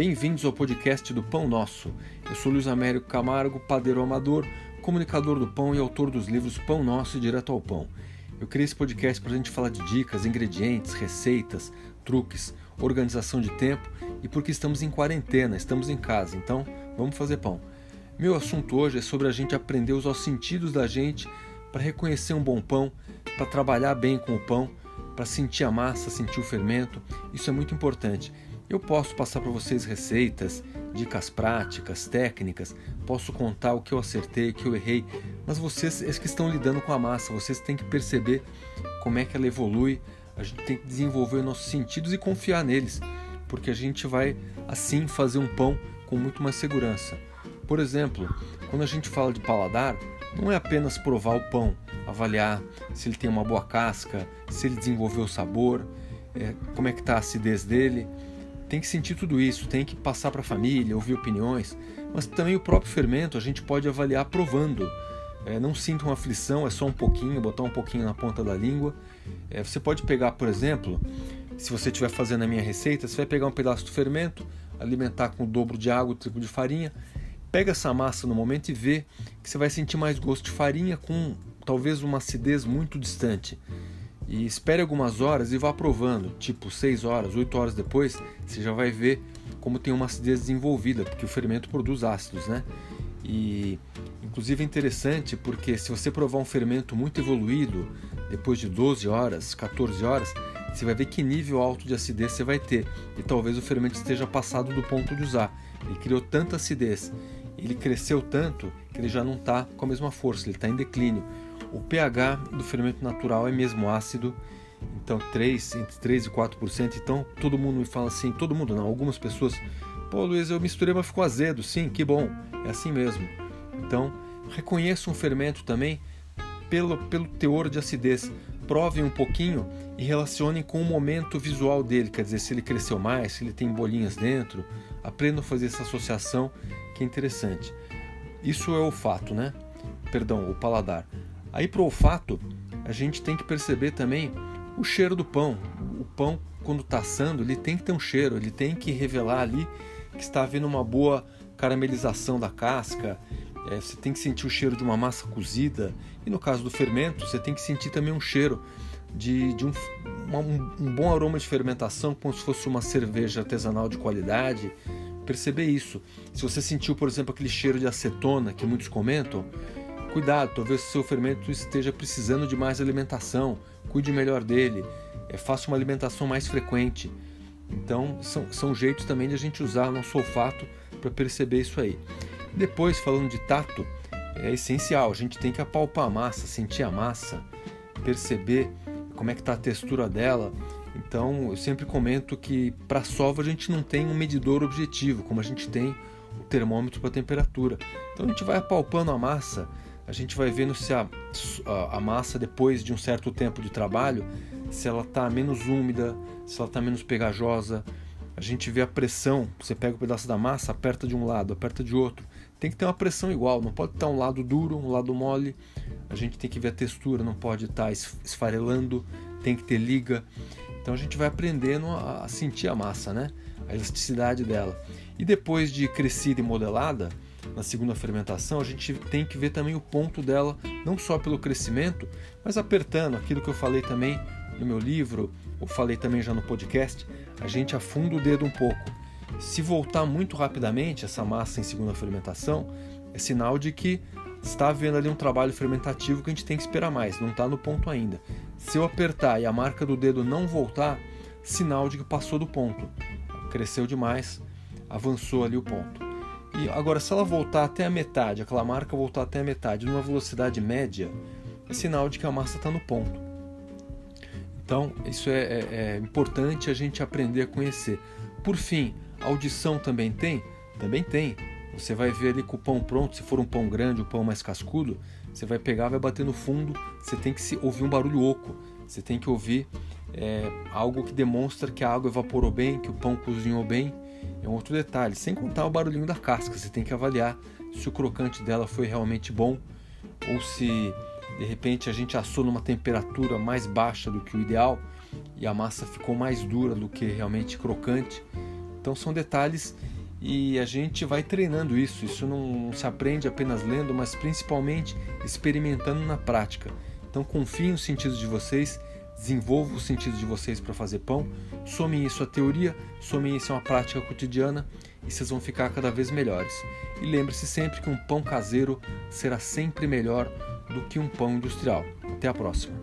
Bem-vindos ao podcast do Pão Nosso. Eu sou Luiz Américo Camargo, padeiro amador, comunicador do pão e autor dos livros Pão Nosso e Direto ao Pão. Eu criei esse podcast para a gente falar de dicas, ingredientes, receitas, truques, organização de tempo e porque estamos em quarentena, estamos em casa, então vamos fazer pão. Meu assunto hoje é sobre a gente aprender a usar os sentidos da gente para reconhecer um bom pão, para trabalhar bem com o pão, para sentir a massa, sentir o fermento. Isso é muito importante. Eu posso passar para vocês receitas, dicas práticas, técnicas, posso contar o que eu acertei, o que eu errei, mas vocês é que estão lidando com a massa, vocês têm que perceber como é que ela evolui, a gente tem que desenvolver nossos sentidos e confiar neles, porque a gente vai assim fazer um pão com muito mais segurança. Por exemplo, quando a gente fala de paladar, não é apenas provar o pão, avaliar se ele tem uma boa casca, se ele desenvolveu o sabor, é, como é que está a acidez dele tem que sentir tudo isso, tem que passar para a família, ouvir opiniões, mas também o próprio fermento a gente pode avaliar provando. É, não sinta uma aflição, é só um pouquinho, botar um pouquinho na ponta da língua. É, você pode pegar, por exemplo, se você estiver fazendo a minha receita, você vai pegar um pedaço do fermento, alimentar com o dobro de água, o triplo de farinha, pega essa massa no momento e vê que você vai sentir mais gosto de farinha com talvez uma acidez muito distante e espere algumas horas e vá provando, tipo 6 horas, 8 horas depois, você já vai ver como tem uma acidez desenvolvida, porque o fermento produz ácidos, né? E inclusive é interessante porque se você provar um fermento muito evoluído, depois de 12 horas, 14 horas, você vai ver que nível alto de acidez você vai ter. E talvez o fermento esteja passado do ponto de usar. Ele criou tanta acidez, ele cresceu tanto que ele já não está com a mesma força, ele está em declínio. O pH do fermento natural é mesmo ácido, então 3, entre 3 e 4%. Então todo mundo me fala assim, todo mundo não, algumas pessoas, pô Luiz, eu misturei, mas ficou azedo. Sim, que bom, é assim mesmo. Então reconheça um fermento também pelo, pelo teor de acidez. Prove um pouquinho e relacione com o momento visual dele, quer dizer, se ele cresceu mais, se ele tem bolinhas dentro. Aprenda a fazer essa associação que é interessante. Isso é o fato, né? Perdão, o paladar. Aí para o olfato, a gente tem que perceber também o cheiro do pão. O pão, quando está assando, ele tem que ter um cheiro, ele tem que revelar ali que está havendo uma boa caramelização da casca. É, você tem que sentir o cheiro de uma massa cozida. E no caso do fermento, você tem que sentir também um cheiro de, de um, um, um bom aroma de fermentação, como se fosse uma cerveja artesanal de qualidade. Perceber isso. Se você sentiu, por exemplo, aquele cheiro de acetona que muitos comentam, Cuidado, talvez o seu fermento esteja precisando de mais alimentação, cuide melhor dele, é, faça uma alimentação mais frequente. Então, são, são jeitos também de a gente usar nosso olfato para perceber isso aí. Depois, falando de tato, é essencial, a gente tem que apalpar a massa, sentir a massa, perceber como é que está a textura dela. Então, eu sempre comento que para a sova a gente não tem um medidor objetivo, como a gente tem o termômetro para temperatura. Então, a gente vai apalpando a massa, a gente vai vendo se a, a, a massa, depois de um certo tempo de trabalho, se ela está menos úmida, se ela está menos pegajosa. A gente vê a pressão, você pega o um pedaço da massa, aperta de um lado, aperta de outro. Tem que ter uma pressão igual, não pode estar um lado duro, um lado mole. A gente tem que ver a textura, não pode estar esfarelando, tem que ter liga. Então a gente vai aprendendo a sentir a massa, né? A elasticidade dela. E depois de crescida e modelada, na segunda fermentação, a gente tem que ver também o ponto dela, não só pelo crescimento, mas apertando aquilo que eu falei também no meu livro, ou falei também já no podcast, a gente afunda o dedo um pouco. Se voltar muito rapidamente essa massa em segunda fermentação, é sinal de que está havendo ali um trabalho fermentativo que a gente tem que esperar mais, não está no ponto ainda. Se eu apertar e a marca do dedo não voltar, sinal de que passou do ponto. Cresceu demais, avançou ali o ponto. E agora, se ela voltar até a metade, aquela marca voltar até a metade numa velocidade média, é sinal de que a massa está no ponto. Então, isso é, é, é, importante a gente aprender a conhecer. Por fim, audição também tem? Também tem. Você vai ver ali com o pão pronto, se for um pão grande, um pão mais cascudo, você vai pegar, vai bater no fundo, você tem que ouvir um barulho oco, você tem que ouvir é, algo que demonstra que a água evaporou bem, que o pão cozinhou bem é um outro detalhe, sem contar o barulhinho da casca. Você tem que avaliar se o crocante dela foi realmente bom ou se de repente a gente assou numa temperatura mais baixa do que o ideal e a massa ficou mais dura do que realmente crocante. Então são detalhes e a gente vai treinando isso. Isso não se aprende apenas lendo, mas principalmente experimentando na prática. Então confiem nos sentidos de vocês, desenvolvam os sentidos de vocês para fazer pão, somem isso à teoria, somem isso a uma prática cotidiana e vocês vão ficar cada vez melhores. E lembre-se sempre que um pão caseiro será sempre melhor do que um pão industrial. Até a próxima!